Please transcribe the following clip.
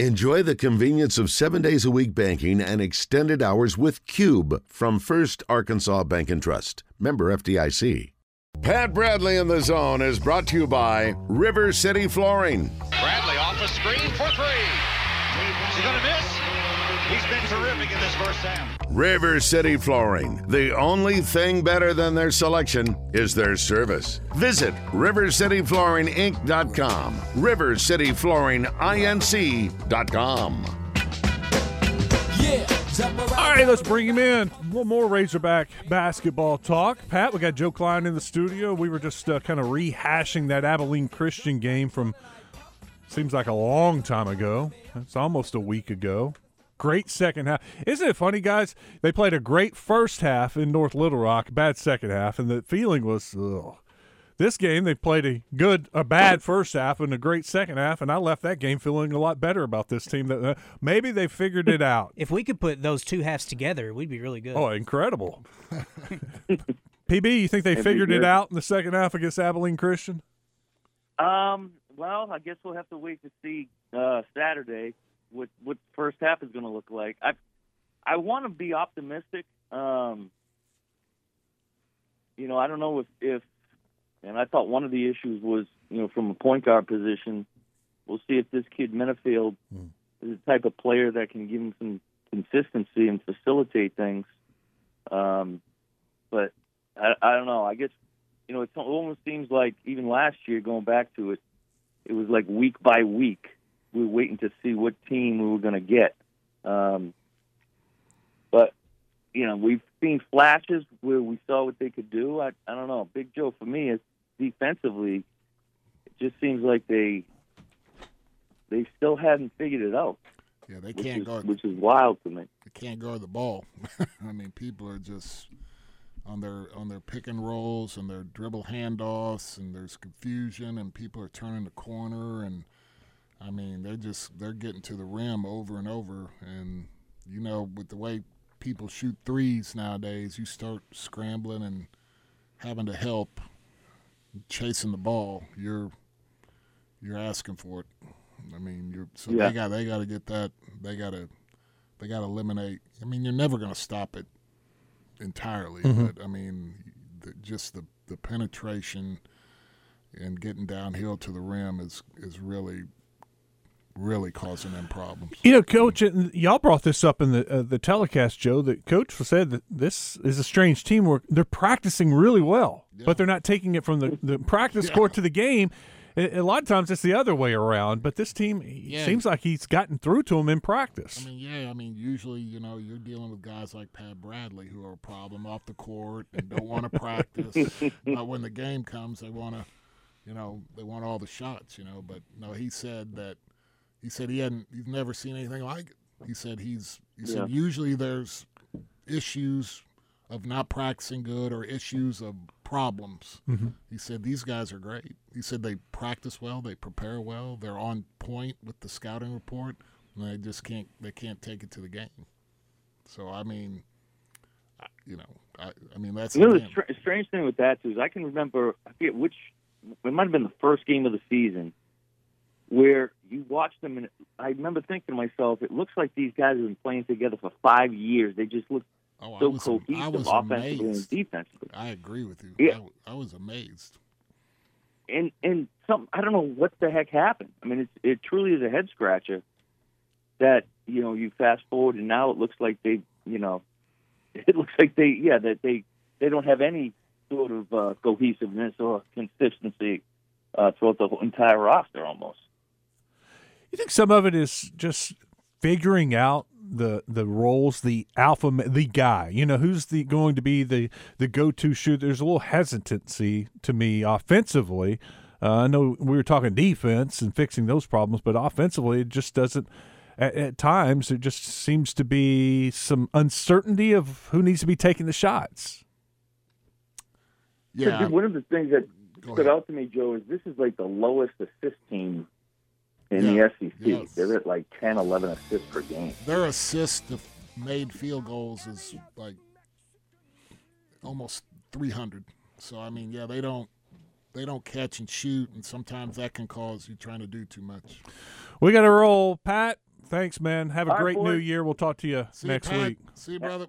Enjoy the convenience of seven days a week banking and extended hours with Cube from First Arkansas Bank and Trust. Member FDIC. Pat Bradley in the zone is brought to you by River City Flooring. Bradley off a screen for three. Is he going to miss? He's been terrific in this first half. River City Flooring. The only thing better than their selection is their service. Visit RiverCityFlooringInc.com. RiverCityFlooringInc.com. Yeah. All right, let's bring him in. One more Razorback basketball talk. Pat, we got Joe Kleine in the studio. We were just uh, kind of rehashing that Abilene Christian game from seems like a long time ago. It's almost a week ago. Great second half. Isn't it funny, guys? They played a great first half in North Little Rock, bad second half, and the feeling was, ugh. This game, they played a good, a bad first half and a great second half, and I left that game feeling a lot better about this team. That uh, maybe they figured it out. If we could put those two halves together, we'd be really good. Oh, incredible! PB, you think they figured it out in the second half against Abilene Christian? Um. Well, I guess we'll have to wait to see uh, Saturday what what the first half is going to look like. I I want to be optimistic. Um. You know, I don't know if if and I thought one of the issues was, you know, from a point guard position, we'll see if this kid Menifield Mm. is the type of player that can give him some consistency and facilitate things. Um, but I, I don't know. I guess, you know, it almost seems like even last year, going back to it, it was like week by week. We were waiting to see what team we were going to get. Um, but you know, we've seen flashes where we saw what they could do. I, I don't know. Big Joe for me is defensively. It just seems like they they still haven't figured it out, Yeah, they can't is guard. which is wild to me. They can't guard the ball. I mean, people are just on their on their pick and rolls and their dribble handoffs, and there's confusion, and people are turning the corner, and I mean, they're just they're getting to the rim over and over, and you know, with the way people shoot threes nowadays, you start scrambling and having to help chasing the ball. You're you're asking for it. I mean, you're so Yeah. they got they got to get that. They got to they got to eliminate. I mean, you're never going to stop it entirely, mm-hmm. but I mean, the, just the the penetration and getting downhill to the rim is is really really causing them problems. You know, Coach, and y'all brought this up in the uh, the telecast, Joe. That Coach said that this is a strange team where they're practicing really well, but they're not taking it from the, the practice court to the game. A, a lot of times it's the other way around. But this team Yeah. seems like he's gotten through to them in practice. I mean, yeah, I mean, usually, you know, you're dealing with guys like Pat Bradley who are a problem off the court and don't want to practice. but when the game comes, they want to, you know, they want all the shots, you know. But no, he said that he said he hadn't, he's never seen anything like it. He said he's, he said usually there's issues of not practicing good or issues of problems. Mm-hmm. He said these guys are great. He said they practice well, they prepare well, they're on point with the scouting report, and they just can't they can't take it to the game. So I mean, you know, I, I mean that's You know, the again- str- strange thing with that too is I can remember I forget which it might have been the first game of the season where you watch them and I remember thinking to myself, it looks like these guys have been playing together for five years. They just look oh, I so was, cohesive I was offensively amazed. and defensively. I agree with you. Yeah. I, I was amazed. and and some I don't know what the heck happened. I mean, it's, it truly is a head scratcher. That you know, you fast forward and now it looks like they, you know, it looks like they, yeah, that they they don't have any sort of uh, cohesiveness or consistency uh, throughout the whole entire roster almost. You think some of it is just figuring out the the roles, the alpha, the guy. You know, who's the going to be the the go to shooter? There's a little hesitancy to me offensively. Uh, I know we were talking defense and fixing those problems, but offensively, it just doesn't. At, at times, there just seems to be some uncertainty of who needs to be taking the shots. Yeah, One of the things that stood out to me, Joe, is this is like the lowest assist team in Yeah. the SEC. Yes. They're at like 10, 11 assists per game. their assist to made field goals is like almost 300. So I mean, yeah, they don't they don't catch and shoot, and sometimes that can cause you trying to do too much. We got to roll, Pat. Thanks, man. Have a All right, great new year. We'll talk to you See next you, week. See you, brother.